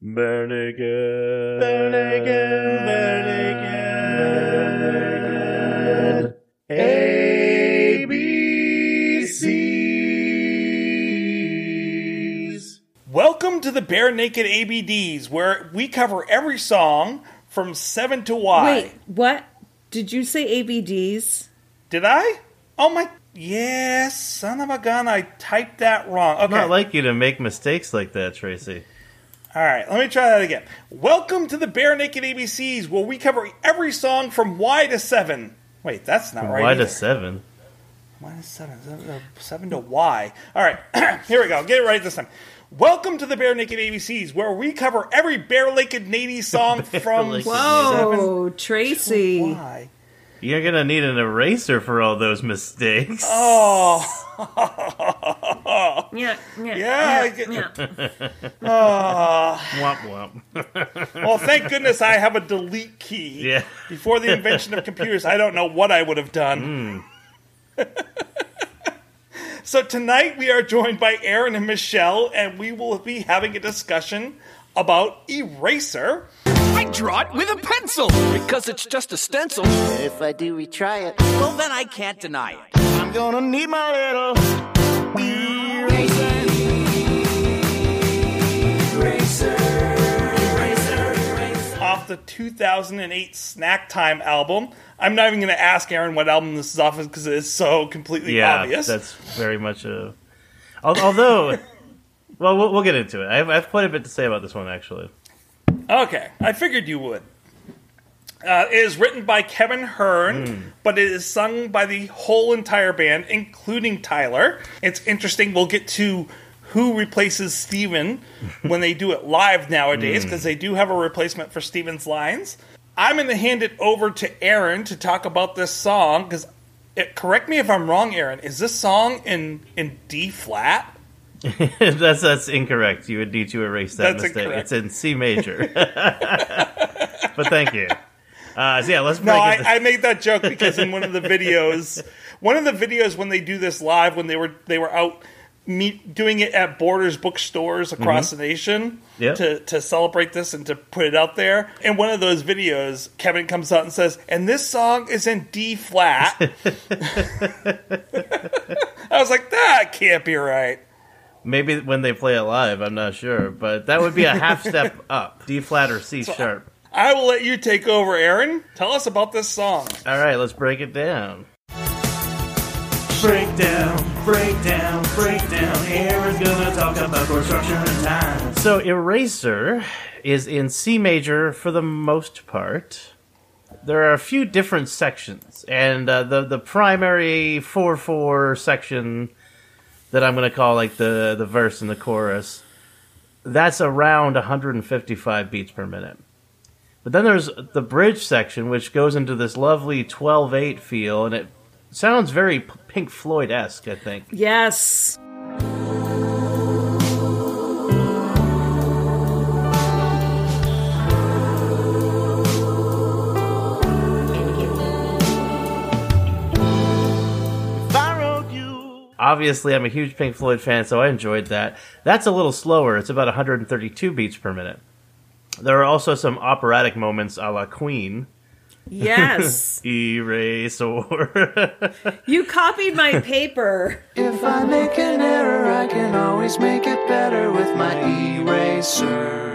Burn again. Burn again, burn again, ABCs. Welcome to the Bare Naked ABDs, where we cover every song from 7 to Y. Wait, what? Did you say ABDs? Did I? Oh my. Yes, son of a gun, I typed that wrong. Okay. Not like you to make mistakes like that, Tracy. All right, let me try that again. Welcome to the Bare Naked ABCs, where we cover every song from Y to 7. Wait, that's not right. Why to seven? Y to 7. Seven, uh, seven to Y. All right, here we go. Get it right this time. Welcome to the Bare Naked ABCs, where we cover every Bare Naked Nady song from Naked Whoa, Tracy. Y. You're gonna need an eraser for all those mistakes. Oh, Yeah, yeah, Yeah, I yeah, get- yeah. oh. Womp womp. Well, thank goodness I have a delete key. Yeah. Before the invention of computers, I don't know what I would have done. Hmm. So tonight we are joined by Aaron and Michelle, and we will be having a discussion about Eraser. I draw it with a pencil because it's just a stencil. If I do retry it, Well, then I can't deny it. I'm gonna need my little Off the 2008 Snack Time album. I'm not even going to ask Aaron what album this is off of because it is so completely Yeah, obvious. that's very much a. Although, well, well, we'll get into it. I have, I have quite a bit to say about this one, actually. Okay, I figured you would. Uh, it is written by Kevin Hearn, but it is sung by the whole entire band, including Tyler. It's interesting. We'll get to who replaces Steven when they do it live nowadays, because they do have a replacement for Steven's lines. I'm going to hand it over to Aaron to talk about this song, because correct me if I'm wrong, Aaron. Is this song in in D flat? that's that's incorrect. You would need to erase that That's mistake. incorrect. It's in C major. but thank you. Uh, so yeah, let's No, it. I, I made that joke because in one of the videos, one of the videos when they do this live, when they were they were out meet, doing it at Borders bookstores across mm-hmm. the nation Yep. to to celebrate this and to put it out there. In one of those videos, Kevin comes out and says, "And this song is in D flat." I was like, "That can't be right." Maybe when they play it live, I'm not sure, but that would be a half step up. D flat or C sharp. I will let you take over, Aaron. Tell us about this song. All right, let's break it down. breakdown, breakdown, breakdown. Aaron's gonna talk about chord structure and time. So Eraser is in C major for the most part. There are a few different sections, and uh, the the primary four four section that I'm to call like the the verse and the chorus. That's around 155 beats per minute. But then there's the bridge section, which goes into this lovely 12-8 feel, and it sounds very Pink Floyd esque. I think. Yes. If I wrote you, Obviously, I'm a huge Pink Floyd fan, so I enjoyed that. That's a little slower. It's about 132 beats per minute. There are also some operatic moments a la Queen. Yes. Eraser. you copied my paper. if I make an error, I can always make it better with my eraser.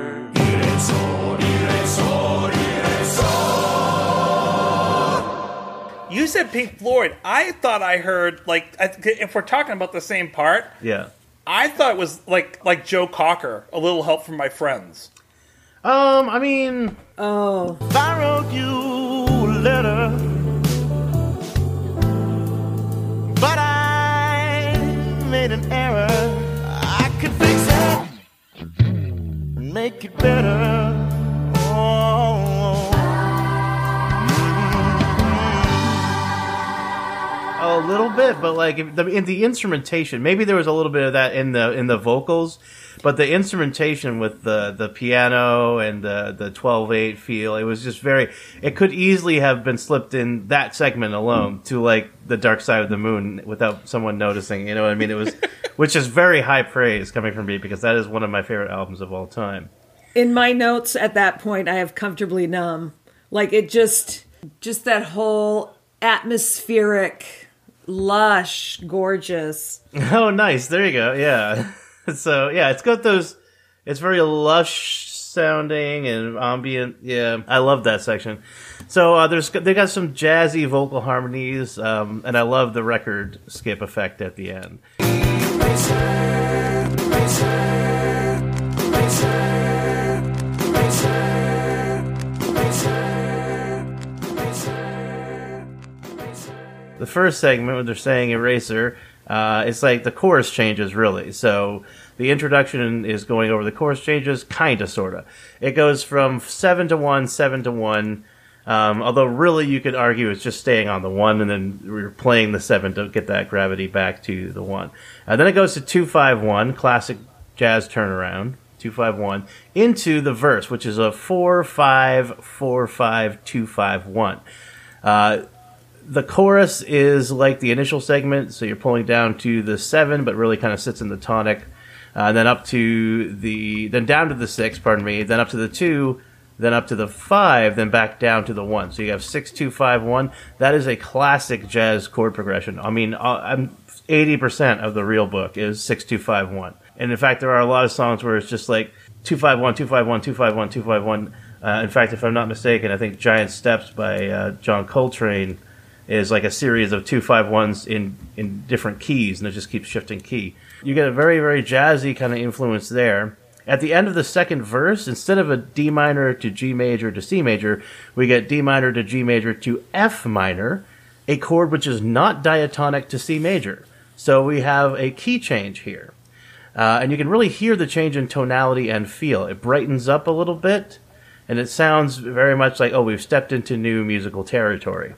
You said Pink Floyd. I thought I heard like if we're talking about the same part, yeah. I thought it was like like Joe Cocker, a little help from my friends. Um, I mean, Oh. if I wrote you a letter, but I made an error, I could fix it and make it better. Oh. Mm-hmm. a little bit, but like the, in the instrumentation, maybe there was a little bit of that in the in the vocals, but the instrumentation with the the piano and the the 12-8 feel, it was just very. It could easily have been slipped in that segment alone to like the Dark Side of the Moon without someone noticing. You know what I mean? It was, which is very high praise coming from me because that is one of my favorite albums of all time. In my notes at that point, I have comfortably numb. Like it just, just that whole atmospheric, lush, gorgeous. Oh, nice. There you go. Yeah. so yeah, it's got those. It's very lush sounding and ambient. Yeah, I love that section. So uh, there's they got some jazzy vocal harmonies, um, and I love the record skip effect at the end. the first segment when they're saying eraser, uh, it's like the chorus changes really. So the introduction is going over the chorus changes, kind of, sort of. It goes from seven to one, seven to one. Um, although really, you could argue it's just staying on the one, and then we're playing the seven to get that gravity back to the one. And then it goes to two five one, classic jazz turnaround. Two five one into the verse, which is a four five four five two five one. Uh, the chorus is like the initial segment, so you're pulling down to the seven, but really kind of sits in the tonic. Uh, then up to the, then down to the six, pardon me, then up to the two, then up to the five, then back down to the one. So you have six, two, five, one. That is a classic jazz chord progression. I mean, uh, I'm eighty percent of the real book is six, two, five, one. And in fact, there are a lot of songs where it's just like two, five, one, two, five, one, two, five, one, two, five, one. Uh, in fact, if I'm not mistaken, I think "Giant Steps" by uh, John Coltrane is like a series of two five ones in in different keys, and it just keeps shifting key. You get a very very jazzy kind of influence there. At the end of the second verse, instead of a D minor to G major to C major, we get D minor to G major to F minor, a chord which is not diatonic to C major. So we have a key change here. Uh, and you can really hear the change in tonality and feel. It brightens up a little bit, and it sounds very much like, oh, we've stepped into new musical territory.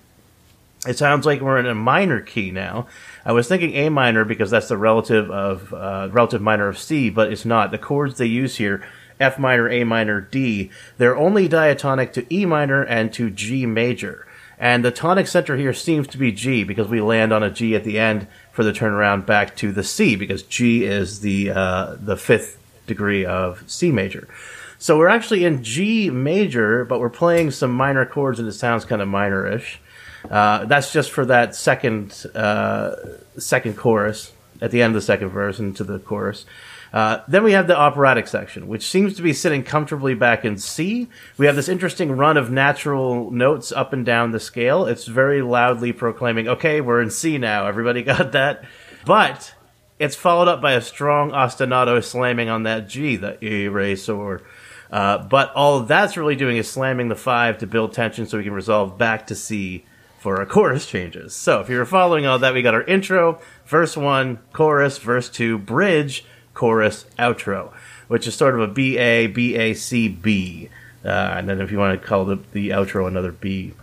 It sounds like we're in a minor key now. I was thinking A minor because that's the relative of uh, relative minor of C, but it's not. The chords they use here, F minor, A minor, D, they're only diatonic to E minor and to G major. And the tonic center here seems to be G because we land on a G at the end for the turnaround back to the C because G is the uh, the fifth degree of C major. So we're actually in G major, but we're playing some minor chords and it sounds kind of minorish. Uh, that's just for that second uh, second chorus at the end of the second verse into the chorus. Uh, then we have the operatic section, which seems to be sitting comfortably back in C. We have this interesting run of natural notes up and down the scale. It's very loudly proclaiming, "Okay, we're in C now. Everybody got that?" But it's followed up by a strong ostinato slamming on that G, the eraser. Uh, but all that's really doing is slamming the five to build tension so we can resolve back to C for our chorus changes. So if you're following all that, we got our intro, verse one, chorus, verse two, bridge, chorus, outro, which is sort of a B A B A C B. Uh, and then if you want to call the, the outro another B.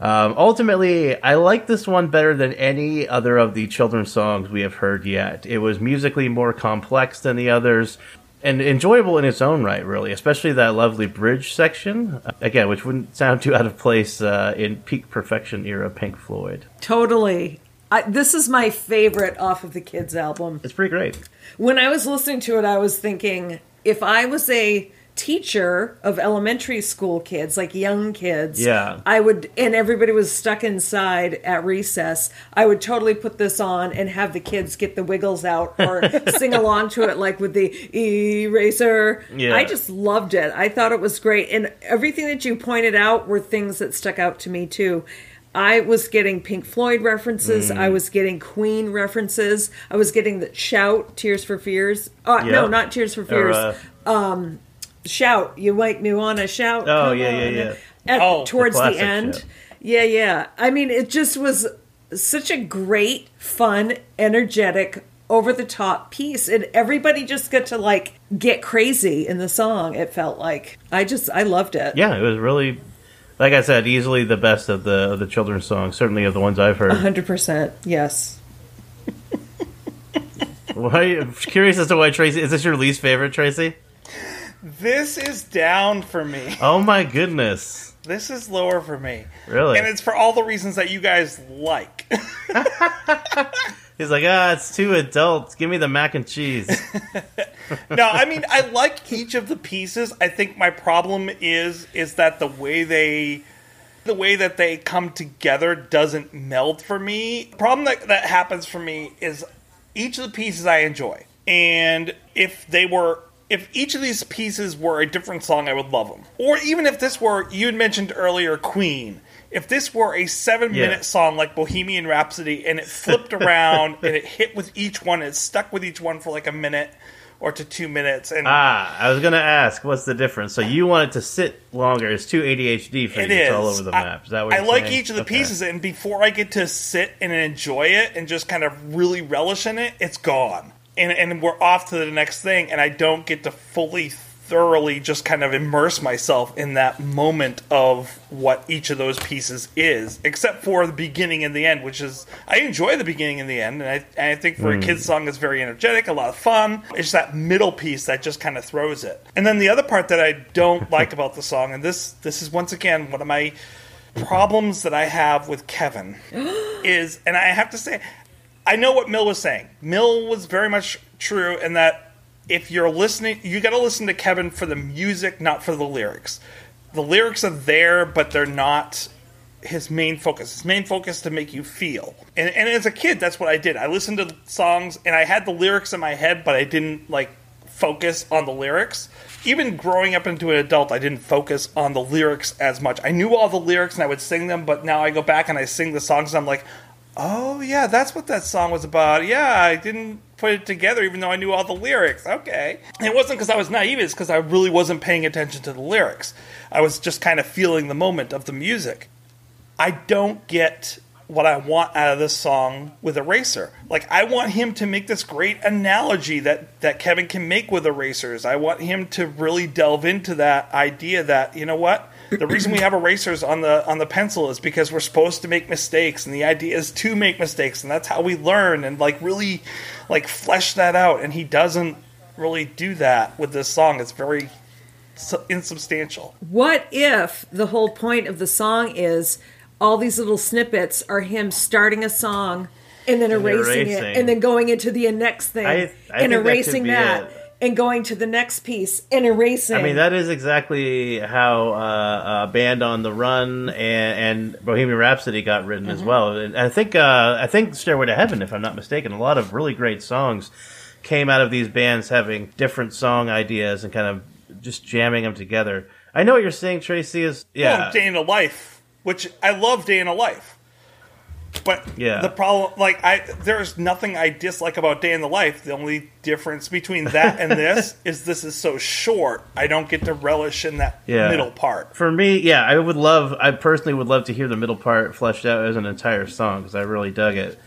Um, ultimately, I like this one better than any other of the children's songs we have heard yet. It was musically more complex than the others and enjoyable in its own right, really, especially that lovely bridge section. uh, Again, which wouldn't sound too out of place uh, in peak perfection era Pink Floyd. Totally. I, this is my favorite off of the kids album. It's pretty great. When I was listening to it, I was thinking if I was a teacher of elementary school kids, like young kids, Yeah. I would, and everybody was stuck inside at recess, I would totally put this on and have the kids get the wiggles out or sing along to it, like with the eraser. Yeah. I just loved it. I thought it was great. And everything that you pointed out were things that stuck out to me too. I was getting Pink Floyd references. Mm. I was getting Queen references. I was getting the shout, Tears for Fears. Uh, No, not Tears for Or, Fears. uh, shout, you make me want to shout. Oh, come yeah, yeah, on. yeah. At, Oh, towards the, classic end. shout. Yeah, yeah. I mean, it just was such a great, fun, energetic, over the top piece, and everybody just got to like get crazy in the song. It felt like I just I loved it. yeah, it was really, like I said, easily the best of the of the children's songs. Certainly of the ones I've heard. hundred percent. Yes. Why? I'm curious as to why Tracy. Is this your least favorite, Tracy? This is down for me. Oh my goodness! This is lower for me. Really? And it's for all the reasons that you guys like. He's like, ah, it's too adult. Give me the mac and cheese. no, I mean I like each of the pieces. I think my problem is is that the way they the way that they come together doesn't meld for me. Problem that, that happens for me is each of the pieces I enjoy. And if they were if each of these pieces were a different song, I would love them. Or even if this were you had mentioned earlier Queen. If this were a seven Yeah. minute song like Bohemian Rhapsody and it flipped around and it hit with each one, it stuck with each one for like a minute or to two minutes and ah, I was gonna ask, what's the difference? So you want it to sit longer? It's too ADHD for It you. It's all over the I- map. Is that what I like saying? each of the Okay. pieces, and before I get to sit and enjoy it and just kind of really relish in it, it's gone, and and we're off to the next thing, and I don't get to fully, thoroughly, just kind of immerse myself in that moment of what each of those pieces is, except for the beginning and the end, which is I enjoy the beginning and the end, and I and I think for Hmm. a kids song, it's very energetic, a lot of fun. It's that middle piece that just kind of throws it, and then the other part that I don't like about the song, and this this is once again one of my problems that I have with Kevin is, and I have to say, I know what Mill was saying. Mill was very much true in that if you're listening, you got to listen to Kevin for the music, not for the lyrics. The lyrics are there, but they're not his main focus. His main focus to make you feel. And, and as a kid, that's what I did. I listened to songs and I had the lyrics in my head, but I didn't like focus on the lyrics. Even growing up into an adult, I didn't focus on the lyrics as much. I knew all the lyrics and I would sing them, but now I go back and I sing the songs and I'm like, oh yeah, that's what that song was about. Yeah, I didn't put it together even though I knew all the lyrics. Okay. It wasn't because I was naive, it's because I really wasn't paying attention to the lyrics. I was just kind of feeling the moment of the music. I don't get what I want out of this song with Eraser. Like I want him to make this great analogy that that Kevin can make with erasers. I want him to really delve into that idea that, you know what? The reason we have erasers on the on the pencil is because we're supposed to make mistakes and the idea is to make mistakes and that's how we learn and like really like flesh that out and he doesn't really do that with this song. It's very insubstantial. What if the whole point of the song is all these little snippets are him starting a song and then erasing, erasing. it and then going into the next thing I- I and think that erasing that, it. And going to the next piece and erasing. I mean, that is exactly how uh, uh, Band on the Run and, and Bohemian Rhapsody got written as well. And I think uh, I think Stairway to Heaven, if I'm not mistaken, a lot of really great songs came out of these bands having different song ideas and kind of just jamming them together. I know what you're saying, Tracy. Is yeah, Well, Day in a Life, which I love Day in a Life. But Yeah. the problem, like, I there's nothing I dislike about Day in the Life. The only difference between that and this is this is so short. I don't get to relish in that Yeah. middle part. For me, yeah, I would love. I personally would love to hear the middle part fleshed out as an entire song because I really dug it.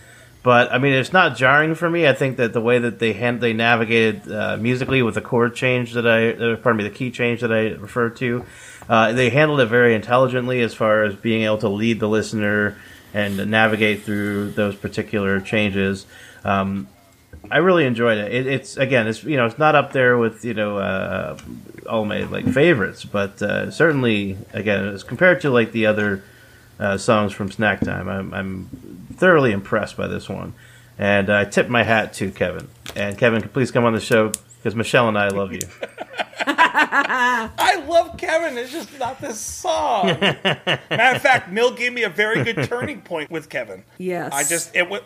But I mean, it's not jarring for me. I think that the way that they hand they navigated uh, musically with the chord change that I, uh, pardon me, the key change that I referred to, uh, they handled it very intelligently as far as being able to lead the listener and navigate through those particular changes. Um, I really enjoyed it. it. It's again, it's you know, it's not up there with you know uh, all my like favorites, but uh, certainly again, as compared to like the other uh, songs from Snack Time, I'm, I'm thoroughly impressed by this one, and I tip my hat to Kevin. And Kevin, please come on the show because Michelle and I love you. I love Kevin. It's just not this song. Matter of fact, Mill gave me a very good turning point with Kevin. Yes. I just it. wa-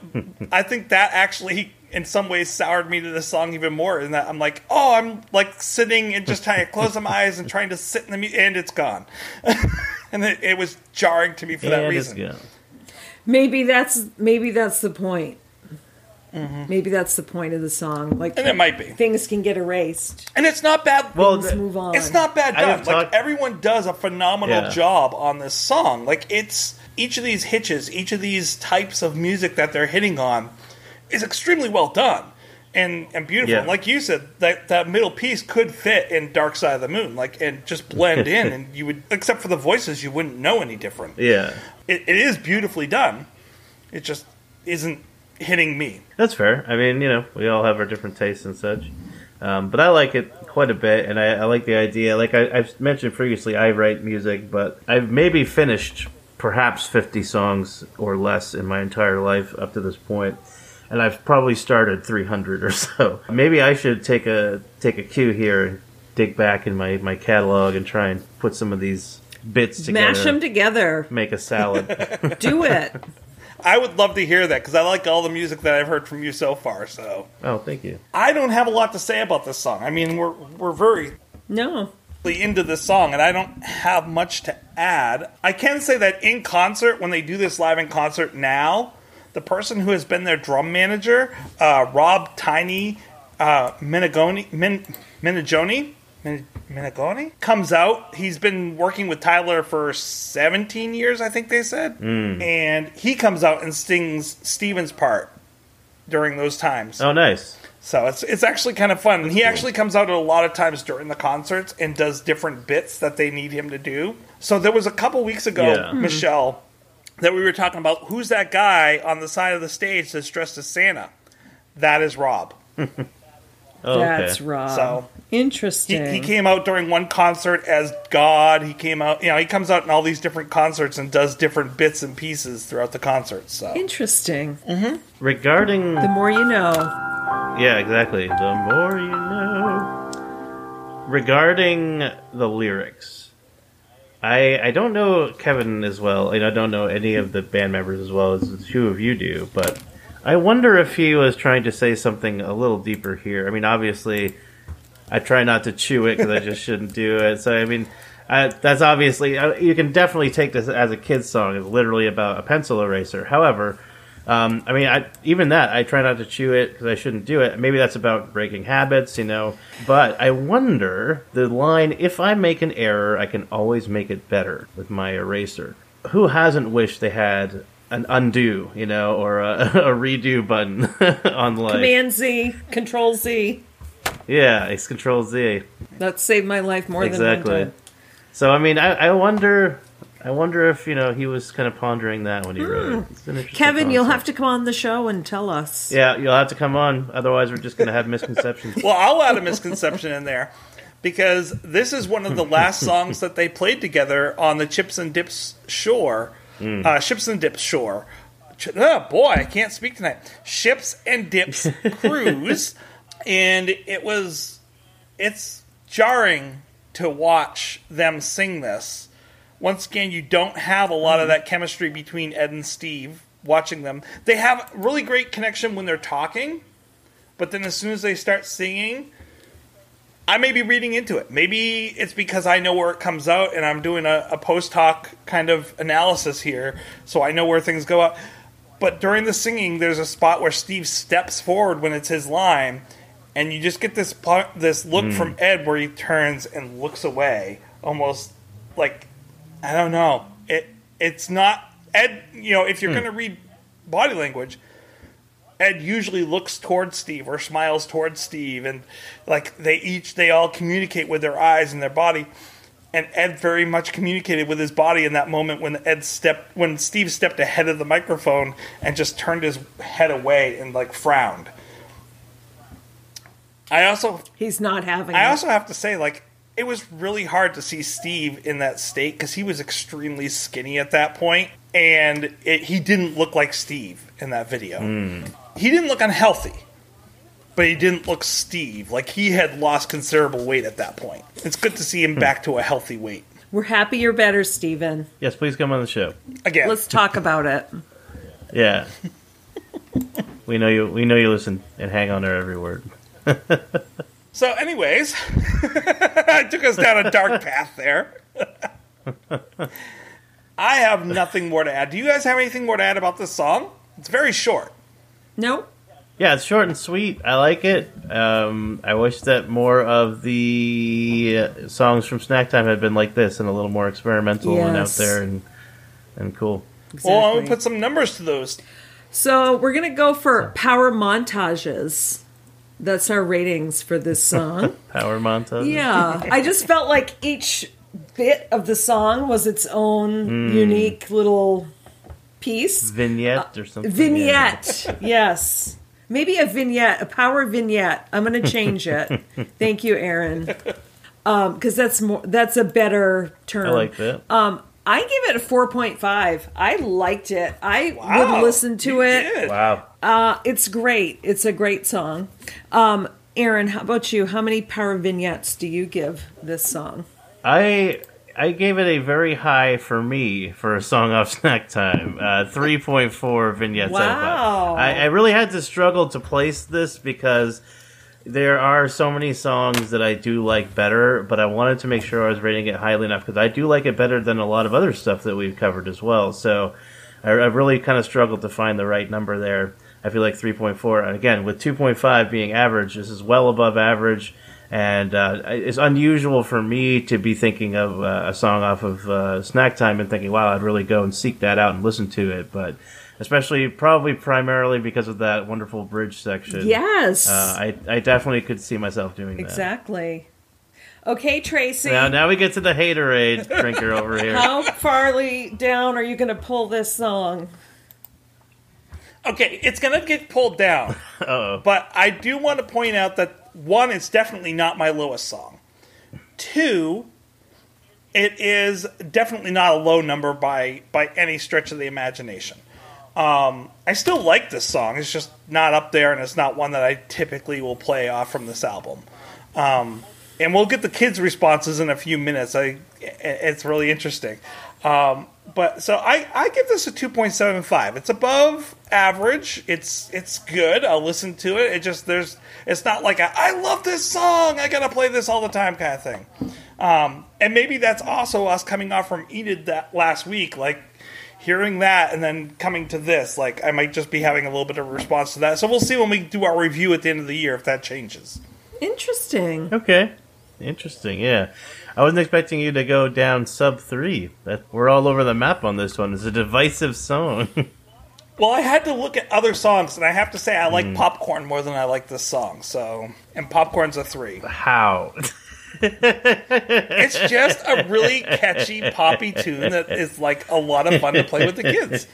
I think that actually, in some ways, soured me to the song even more. In that I'm like, oh, I'm like sitting and just trying to close my eyes and trying to sit in the music, and it's gone. and it, it was jarring to me for that and it's reason. good. maybe that's maybe that's the point. Maybe that's the point of the song. Like Mm-hmm. And it might be. things can get erased. And it's not bad. Well, Things the- move on. It's not bad done. have like talked- everyone does a phenomenal Yeah. job on this song. Like it's each of these hitches, each of these types of music that they're hitting on is extremely well done and and beautiful. Yeah. And like you said, that that middle piece could fit in Dark Side of the Moon, like and just blend in, and you would, except for the voices, you wouldn't know any different. Yeah. It, it is beautifully done. It just isn't hitting me. That's fair. I mean, you know, we all have our different tastes and such. Um, but I like it quite a bit, and I, I like the idea. Like I, I've mentioned previously, I write music, but I've maybe finished perhaps 50 songs or less in my entire life up to this point. and I've probably started 300 or so. Maybe I should take a take a cue here and dig back in my my catalog and try and put some of these bits together. Mash them together. Make a salad. Do it. I would love to hear that because I like all the music that I've heard from you so far. So oh, thank you. I don't have a lot to say about this song. I mean, we're we're very No. into this song, and I don't have much to add. I can say that in concert, when they do this live in concert now, the person who has been their drum manager, uh, Rob Tiny uh, Minigoni, Min, Minigoni, Min, Minigoni, comes out. He's been working with Tyler for 17 years, I think they said, hmm. and he comes out and sings Steven's part during those times. Oh, nice. So it's it's actually kind of fun. And he actually comes out a lot of times during the concerts and does different bits that they need him to do. So there was a couple weeks ago, Yeah. Hmm. Michelle, that we were talking about who's that guy on the side of the stage that's dressed as Santa? That is Rob. Oh, That's okay. Rob. So- Interesting. he came out during one concert as God. He came out, you know, he comes out in all these different concerts and does different bits and pieces throughout the concert. So Interesting. Mm-hmm. Regarding The more you know. Yeah, exactly. The more you know. Regarding the lyrics, I I don't know Kevin as well, and I don't know any of the band members as well as the two of you do, but I wonder if he was trying to say something a little deeper here. I mean, obviously, I try not to chew it because I just shouldn't do it. So I mean. I, that's obviously uh, you can definitely take this as a kid's song. It's literally about a pencil eraser. However, um, I mean, I, even that, I try not to chew it because I shouldn't do it. Maybe that's about breaking habits, you know. But I wonder the line, if I make an error, I can always make it better with my eraser. Who hasn't wished they had an undo, you know, or a, a redo button on life? Command Z, Control Z. Yeah, it's Control Z. That saved my life more than Exactly. one time. So, I mean, I, I wonder. I wonder if you know he was kind of pondering that when he wrote it. Hmm. It's an interesting Kevin, you'll have to come on the show and tell us. Yeah, you'll have to come on. Otherwise, we're just going to have misconceptions. Well, I'll add a misconception in there because this is one of the last songs that they played together on the Chips and Dips shore, uh, Ships and Dips shore. Oh boy, I can't speak tonight. Ships and Dips cruise, and it was it's jarring to watch them sing this. Once again, you don't have a lot of that chemistry between Ed and Steve. Watching them, they have really great connection when they're talking, but then as soon as they start singing, I may be reading into it. Maybe it's because I know where it comes out and I'm doing a, a post hoc kind of analysis here, so I know where things go up. But during the singing, there's a spot where Steve steps forward when it's his line, and you just get this pl- this look from hmm. Ed where he turns and looks away, almost like I don't know. It it's not Ed. You know, if you're hmm. going to read body language, Ed usually looks towards Steve or smiles towards Steve, and like they each they all communicate with their eyes and their body. And Ed very much communicated with his body in that moment when Ed stepped when Steve stepped ahead of the microphone and just turned his head away and like frowned. I also He's not having I it. also have to say, like, it was really hard to see Steve in that state because he was extremely skinny at that point, and it, he didn't look like Steve in that video. Hmm. He didn't look unhealthy, but he didn't look Steve. Like he had lost considerable weight at that point. It's good to see him hmm. back to a healthy weight We're happy you're better, Steven. yes, please come on the show. again. Let's talk about it. Yeah, we know you. We know you listen and hang on to every word. So, anyways, I took us down a dark path there. I have nothing more to add. Do you guys have anything more to add about this song? It's very short. Nope. Yeah, it's short and sweet. I like it. Um, I wish that more of the uh, songs from Snack Time had been like this and a little more experimental and out there and and cool. Exactly. Well, I'm going to put some numbers to those. so we're gonna go for power montages. That's our ratings for this song. Power montage. yeah, I just felt like each bit of the song was its own unique little piece. vignette or something. Vignette, yes. Maybe a vignette, a power vignette. I'm going to change it. Thank you, Aaron. Because that's more. That's a better term. I like that. I give it a 4.5. I liked it. I Wow, would listen to you it. did. Wow. Uh, it's great. It's a great song. Um, Aaron, how about you? How many power vignettes do you give this song? I I gave it a very high for me for a song off snack time. Uh, Three point four vignettes. out of five. Wow. I, I really had to struggle to place this because there are so many songs that I do like better, but I wanted to make sure I was rating it highly enough because I do like it better than a lot of other stuff that we've covered as well. So I, I really kind of struggled to find the right number there. I feel like 3.4, and again, with 2.5 being average, this is well above average, and uh, it's unusual for me to be thinking of uh, a song off of uh, Snack Time and thinking, wow, I'd really go and seek that out and listen to it, but especially probably primarily because of that wonderful bridge section. Yes. Uh, I, I definitely could see myself doing that. exactly. Okay, Tracy. Now, now we get to the haterade drinker over here. how farly down are you going to pull this song? Okay, it's gonna get pulled down. Uh-oh. But I do want to point out that one, it's definitely not my lowest song. Two, it is definitely not a low number by by any stretch of the imagination. Um, I still like this song. It's just not up there, and it's not one that I typically will play off from this album. Um, and we'll get the kids' responses in a few minutes. I, it's really interesting. Um, but so I, I give this a two point seven five. It's above average. It's it's good. I'll listen to it. It just there's it's not like a, I love this song. I gotta play this all the time kind of thing. Um, and maybe that's also us coming off from Enid that last week, like hearing that and then coming to this. Like I might just be having a little bit of a response to that. So we'll see when we do our review at the end of the year if that changes. Interesting. Okay. Interesting, yeah. I wasn't expecting you to go down sub three. That we're all over the map on this one. It's a divisive song. Well, I had to look at other songs, and I have to say I like hmm. Popcorn more than I like this song. So, and Popcorn's a three. How? It's just a really catchy poppy tune that is like a lot of fun to play with the kids.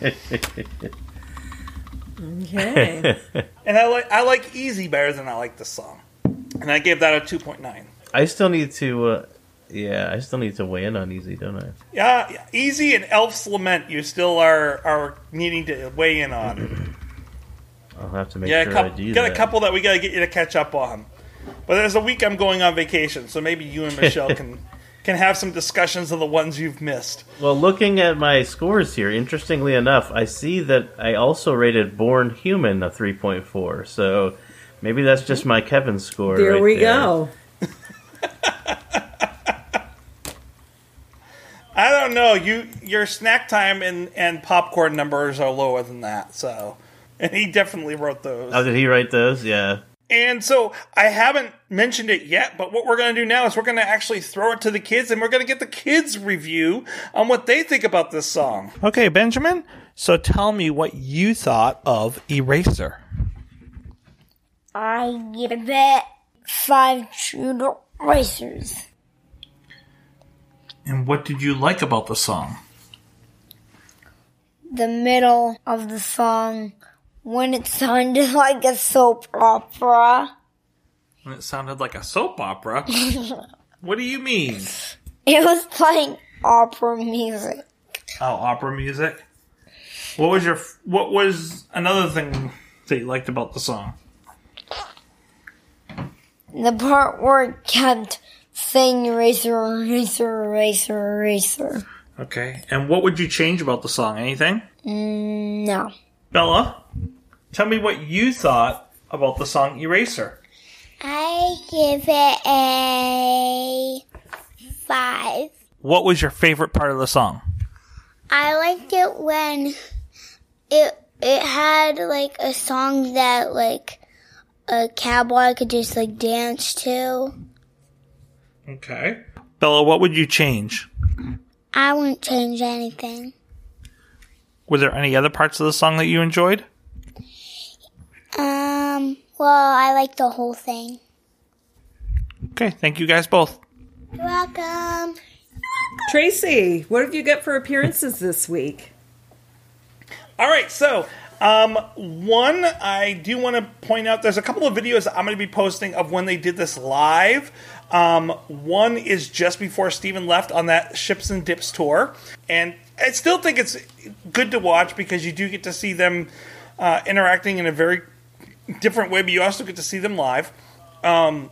Okay. And I like I like Easy better than I like this song, and I gave that a two point nine. I still need to. Uh, yeah, I still need to weigh in on Easy, don't I? Yeah, yeah, Easy and Elf's Lament, you still are are needing to weigh in on. I'll have to make Yeah, sure a I couple, do got that. a couple that we got to get you to catch up on. But there's a week I'm going on vacation, so maybe you and Michelle can can have some discussions of the ones you've missed. Well, looking at my scores here, interestingly enough, I see that I also rated Born Human a 3.4. So maybe that's just my Kevin score. there right we there. go. I don't know. You your snack time and, and popcorn numbers are lower than that. So, and he definitely wrote those. Oh, did he write those? Yeah. And so I haven't mentioned it yet, but what we're going to do now is we're going to actually throw it to the kids, and we're going to get the kids' review on what they think about this song. Okay, Benjamin. So tell me what you thought of Eraser. I give it five shooter racers. And what did you like about the song? The middle of the song when it sounded like a soap opera. When It sounded like a soap opera. what do you mean? It was playing opera music. Oh, opera music. What was your what was another thing that you liked about the song? The part where it kept saying eraser, eraser, eraser, eraser. Okay. And what would you change about the song? Anything? Mm, no. Bella, tell me what you thought about the song Eraser. I give it a five. What was your favorite part of the song? I liked it when it it had like a song that like a cowboy could just like dance to. Okay. Bella, what would you change? I wouldn't change anything. Were there any other parts of the song that you enjoyed? Um, well, I like the whole thing. Okay, thank you guys both. You're welcome. Tracy, what have you got for appearances this week? All right, so One, I do want to point out there's a couple of videos I'm going to be posting of when they did this live. Um, one is just before Steven left on that Ships and Dips tour. And I still think it's good to watch because you do get to see them uh, interacting in a very different way, but you also get to see them live. Um,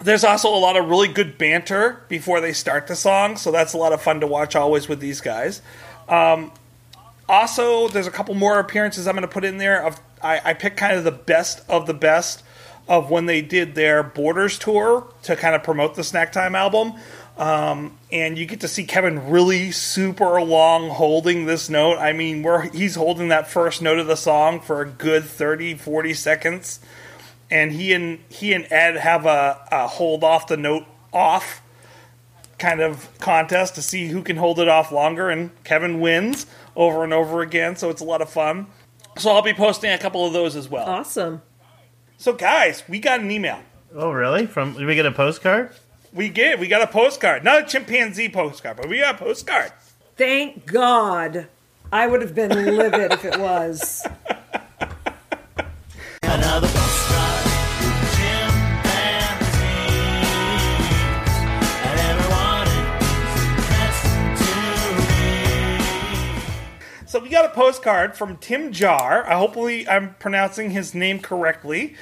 there's also a lot of really good banter before they start the song, so that's a lot of fun to watch always with these guys. Um, also, there's a couple more appearances I'm going to put in there. Of I, I picked kind of the best of the best of when they did their Borders tour to kind of promote the Snack Time album. Um, and you get to see Kevin really super long holding this note. I mean, where he's holding that first note of the song for a good 30, 40 seconds. And he and he and Ed have a, a hold off the note off kind of contest to see who can hold it off longer, and Kevin wins over and over again. So it's a lot of fun. So I'll be posting a couple of those as well. Awesome. So guys, we got an email. Oh, really? From did we get a postcard? We get we got a postcard, not a chimpanzee postcard, but we got a postcard. Thank God. I would have been livid if it was. got a postcard from Tim Jar. I hopefully I'm pronouncing his name correctly.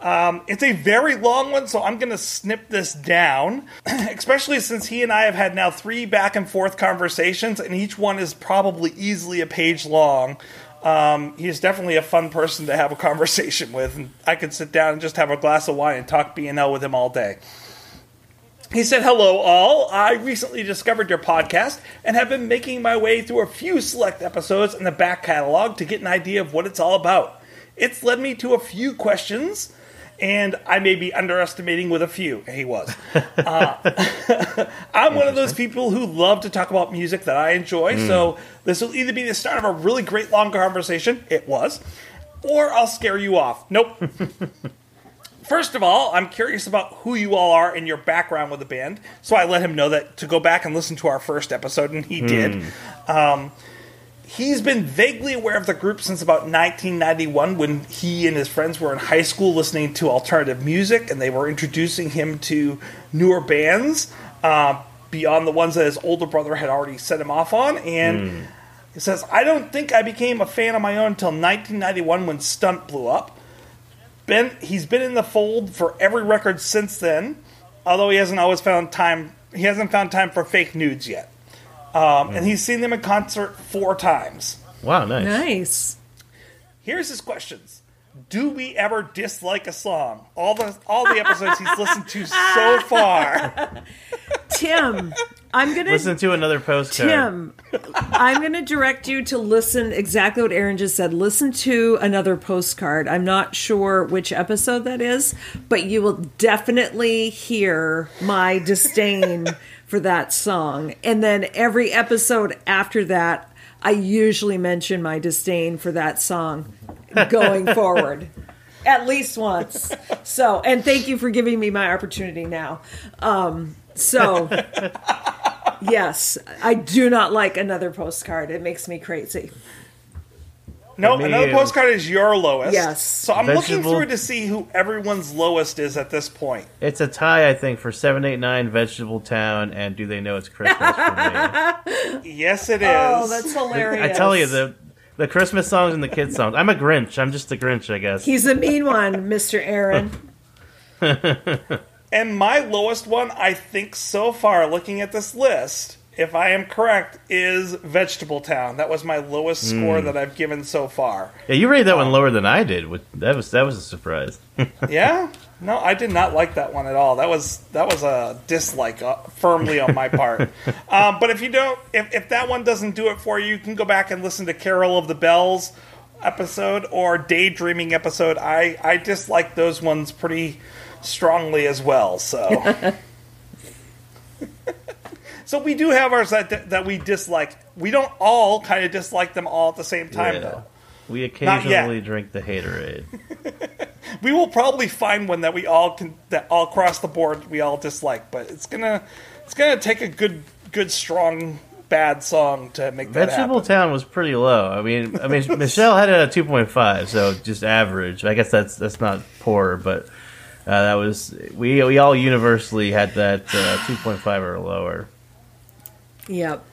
Um, it's a very long one, so I'm going to snip this down, especially since he and I have had now three back and forth conversations, and each one is probably easily a page long. Um, he's definitely a fun person to have a conversation with, and I could sit down and just have a glass of wine and talk BNL with him all day. He said, Hello, all. I recently discovered your podcast and have been making my way through a few select episodes in the back catalog to get an idea of what it's all about. It's led me to a few questions, and I may be underestimating with a few. He was. Uh, I'm one of those people who love to talk about music that I enjoy, so this will either be the start of a really great long conversation, it was, or I'll scare you off. Nope. First of all, I'm curious about who you all are and your background with the band. So I let him know that to go back and listen to our first episode, and he did. Um, he's been vaguely aware of the group since about 1991 when he and his friends were in high school listening to alternative music, and they were introducing him to newer bands uh, beyond the ones that his older brother had already set him off on. And he says, I don't think I became a fan on my own until 1991 when Stunt blew up been he's been in the fold for every record since then, although he hasn't always found time. He hasn't found time for fake nudes yet, um, and he's seen them in concert four times. Wow, nice. Nice. Here's his questions: Do we ever dislike a song? All the all the episodes he's listened to so far. Tim, I'm going to Listen to another postcard. Tim, I'm going to direct you to listen exactly what Aaron just said. Listen to another postcard. I'm not sure which episode that is, but you will definitely hear my disdain for that song. And then every episode after that, I usually mention my disdain for that song going forward. At least once. So, and thank you for giving me my opportunity now. Um, so, yes, I do not like another postcard. It makes me crazy. No, me, another postcard is your lowest. Yes. So I'm looking Vegetable- through to see who everyone's lowest is at this point. It's a tie, I think, for seven eight nine Vegetable Town and Do They Know It's Christmas for me. Yes, it is. Oh, that's hilarious. I tell you the the Christmas songs and the kids songs. I'm a Grinch. I'm just a Grinch, I guess. He's a mean one, Mr. Aaron. And my lowest one, I think so far, looking at this list, if I am correct, is Vegetable Town. That was my lowest hmm. score that I've given so far. yeah, you rated that one um, lower than I did. That was that was a surprise. Yeah? No, I did not like that one at all. That was that was a dislike uh, firmly on my part. um, but if you don't, if, if that one doesn't do it for you, you can go back and listen to Carol of the Bells episode or Daydreaming episode. I I dislike those ones pretty strongly as well. So. So we do have ours that that we dislike. We don't all kind of dislike them all at the same time, Yeah. though. We occasionally drink the haterade. We will probably find one that we all can that all across the board we all dislike, but it's gonna it's gonna take a good good strong bad song to make that Vegetable happen. Town was pretty low. I mean, I mean, Michelle had it at two point five, so just average. I guess that's that's not poor, but uh, that was we we all universally had that uh, two point five or lower. Yep.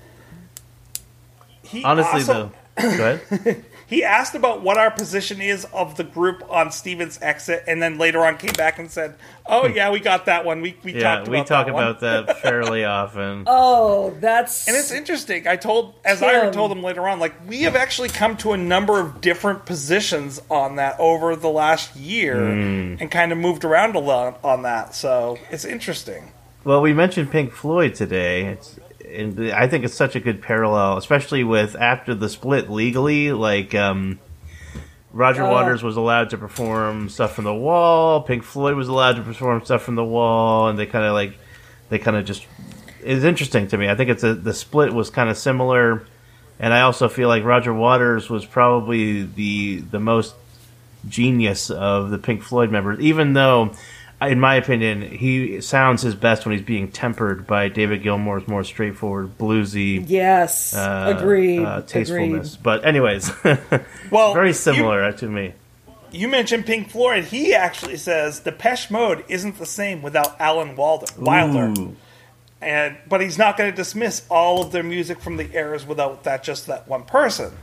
He Honestly, also- though, go ahead. He asked about what our position is of the group on Steven's exit, and then later on came back and said, "Oh yeah, we got that one. We we Yeah, talked about we talk that one." that fairly often. Oh, that's And it's interesting. I told, as I Tim. told him later on, like we have actually come to a number of different positions on that over the last year, Hmm. and kind of moved around a lot on that. So it's interesting. Well, we mentioned Pink Floyd today. It's, and I think it's such a good parallel, especially with after the split legally. Like um, Roger Oh. Waters was allowed to perform stuff from the wall. Pink Floyd was allowed to perform stuff from the wall, and they kind of like they kind of just is interesting to me. I think it's a the split was kind of similar, and I also feel like Roger Waters was probably the the most genius of the Pink Floyd members, even though, in my opinion, he sounds his best when he's being tempered by David Gilmour's more straightforward, bluesy, yes. uh, agreed. uh, tastefulness. Agreed. But, anyways, Well, very similar uh, to me. You, mentioned Pink Floyd. He actually says Depeche Mode isn't the same without Alan Wilder. Wilder. Ooh. and but he's not going to dismiss all of their music from the eras without that just that one person.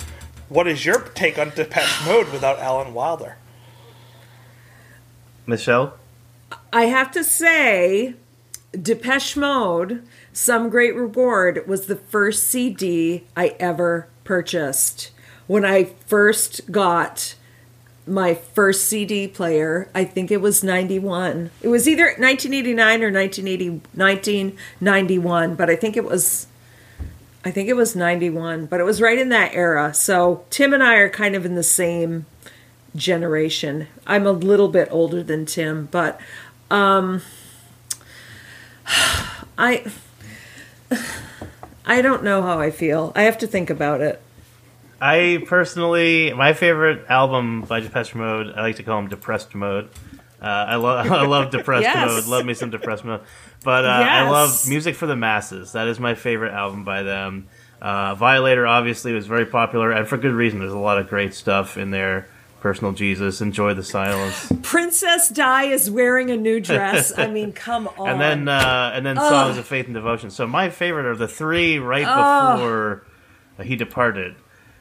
What is your take on Depeche Mode without Alan Wilder? Michelle? I have to say, Depeche Mode, Some Great Reward, was the first CD I ever purchased. When I first got my first CD player, I think it was 91. It was either 1989 or 1980, 1991, but I think it was. I think it was 91, but it was right in that era. So Tim and I are kind of in the same generation. I'm a little bit older than Tim, but um I I don't know how I feel. I have to think about it. I personally, my favorite album by Depeche Mode, I like to call them Depressed Mode. Uh, I love, I love Depressed Yes. Mode. Love me some Depressed Mode. But uh, I love Music for the Masses. That is my favorite album by them. Uh, Violator obviously was very popular, and for good reason. There's a lot of great stuff in there. Personal Jesus, Enjoy the Silence, Princess Di is wearing a new dress. I mean, come on. and then uh, and then Songs of Faith and Devotion. So my favorite are the three right before he departed.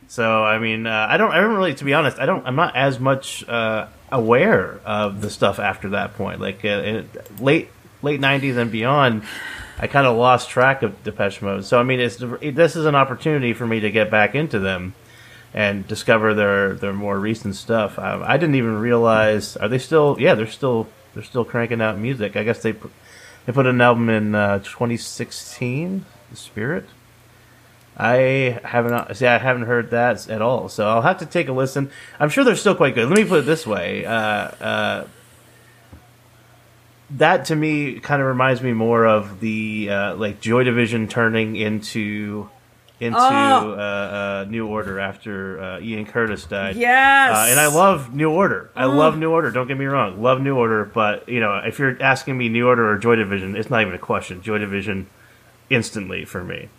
So I mean, uh, I don't, I don't really, to be honest, I don't, I'm not as much uh, aware of the stuff after that point. Like uh, in late late '90s and beyond, I kind of lost track of Depeche Mode. So I mean, it's it, this is an opportunity for me to get back into them and discover their their more recent stuff. I didn't even realize are they still? Yeah, they're still they're still cranking out music. I guess they put, they put an album in uh, 2016, The Spirit. I haven't see. I haven't heard that at all. So I'll have to take a listen. I'm sure they're still quite good. Let me put it this way. Uh, uh, that to me kind of reminds me more of the uh, like Joy Division turning into into Oh. uh, uh, New Order after uh, Ian Curtis died. Yes. Uh, and I love New Order. I love New Order. Don't get me wrong. Love New Order. But you know, if you're asking me New Order or Joy Division, it's not even a question. Joy Division, instantly for me.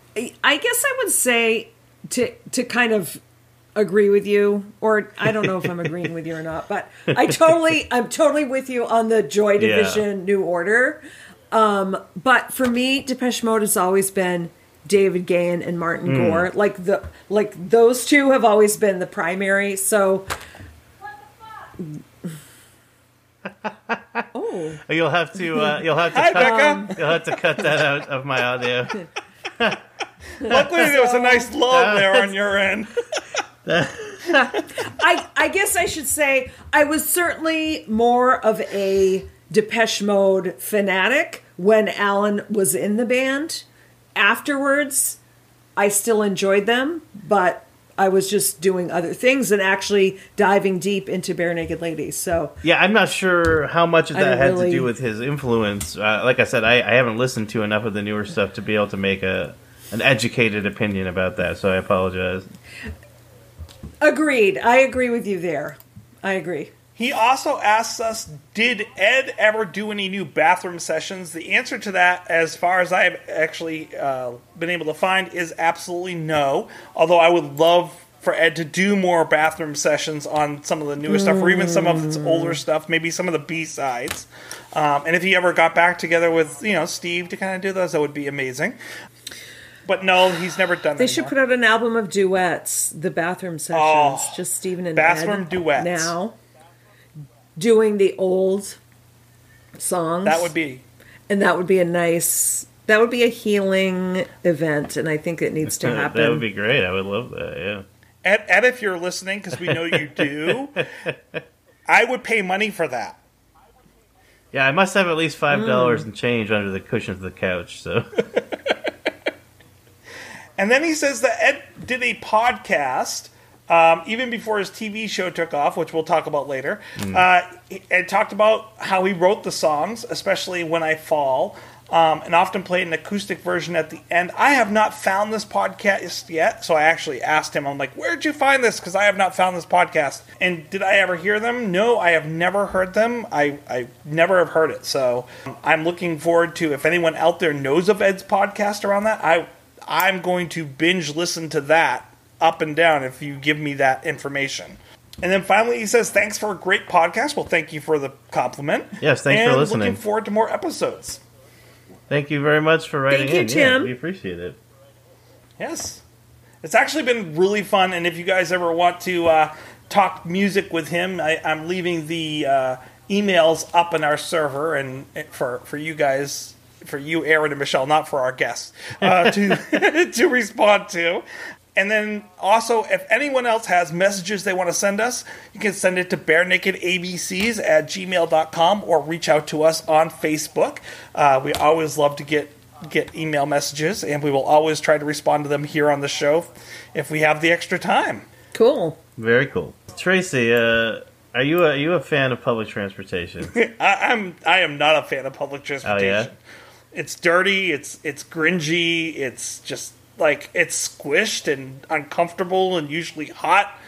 I guess I would say to to kind of agree with you, or I don't know if I'm agreeing with you or not, but I totally I'm totally with you on the Joy Yeah. Division New Order. Um, but for me, Depeche Mode has always been David Gahan and Martin Hmm. Gore. Like the like those two have always been the primary. So. Oh, You'll have to. Uh, you'll have to. Hi, cut, Becca. You'll have to cut that out of my audio. Luckily, there was a nice lull there on your end. I I guess I should say I was certainly more of a Depeche Mode fanatic when Alan was in the band. Afterwards, I still enjoyed them, but I was just doing other things and actually diving deep into Barenaked Ladies. So Yeah, I'm not sure how much of that had really- to do with his influence. Uh, like I said, I, I haven't listened to enough of the newer stuff to be able to make a an educated opinion about that. So I apologize. agreed. I agree with you there. I agree. He also asks us, did Ed ever do any new bathroom sessions? The answer to that, as far as I've actually uh, been able to find, is absolutely no. Although I would love for Ed to do more bathroom sessions on some of the newer stuff, or even some of its older stuff, maybe some of the B sides. Um, and if he ever got back together with you know Steve to kind of do those, that would be amazing. But no, he's never done. That. They should put out an album of duets, the bathroom sessions, Oh, just Steven and bathroom Ed duets. now, doing the old songs. That would be and that would be a nice. That would be a healing event, and I think it needs to happen. that would be great. I would love that. Yeah. Ed, Ed if you're listening, because we know you do, I would pay money for that. Yeah, I must have at least five mm. dollars and change under the cushions of the couch. So And then he says that Ed did a podcast um, even before his TV show took off, which we'll talk about later. Uh, he- Ed talked about how he wrote the songs, especially When I Fall, um, and often played an acoustic version at the end. I have not found this podcast yet, so I actually asked him, I'm like, where'd you find this? Because I have not found this podcast. And did I ever hear them? No, I have never heard them. I, I never have heard it. So I'm looking forward to if anyone out there knows of Ed's podcast around that, I I'm going to binge listen to that up and down if you give me that information. And then finally, he says, "Thanks for a great podcast." Well, thank you for the compliment. Yes, thanks for and listening. Looking forward to more episodes. thank you very much for writing Thank you, in. Tim. Yeah, we appreciate it. Yes, it's actually been really fun. And if you guys ever want to uh, talk music with him, I, I'm leaving the uh, emails up in our server, and and for for you guys. For you, Aaron and Michelle, not for our guests, uh, to to respond to. And then also, if anyone else has messages they want to send us, you can send it to barenakedabcs at gmail.com or reach out to us on Facebook. Uh, we always love to get get email messages, and we will always try to respond to them here on the show if we have the extra time. cool. Very cool. Tracy, uh, are you a, are you a fan of public transportation? I, I'm I am not a fan of public transportation. Oh, yeah? It's dirty. It's it's gringy. It's just like it's squished and uncomfortable and usually hot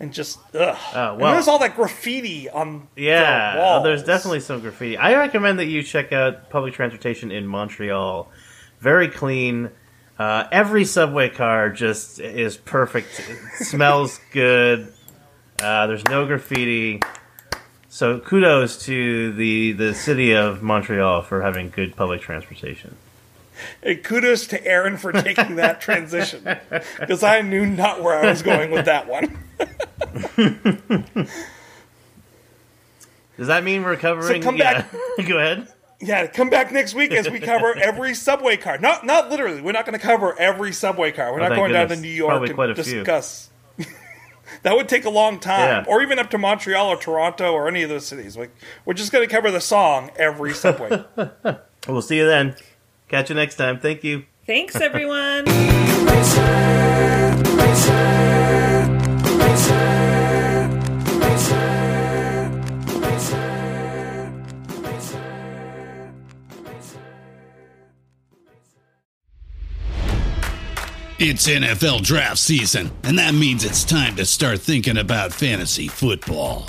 and just ugh. Oh, well. there's all that graffiti on Yeah, the oh, there's definitely some graffiti. I recommend that you check out public transportation in Montreal. Very clean. Uh, every subway car just is perfect. It smells good. Uh, there's no graffiti. So kudos to the the city of Montreal for having good public transportation. And kudos to Aaron for taking that transition because I knew not where I was going with that one. Does that mean we're covering? So come yeah. Go ahead. Yeah, come back next week as we cover every subway car. Not not literally. We're not going to cover every subway car. We're Oh, not going down to. New York Probably and quite a few. discuss. that would take a long time, Yeah. or even up to Montreal or Toronto or any of those cities. Like we're just going to cover the song every subway. We'll see you then. Catch you next time. Thank you. Thanks, everyone. It's NFL draft season, and that means it's time to start thinking about fantasy football.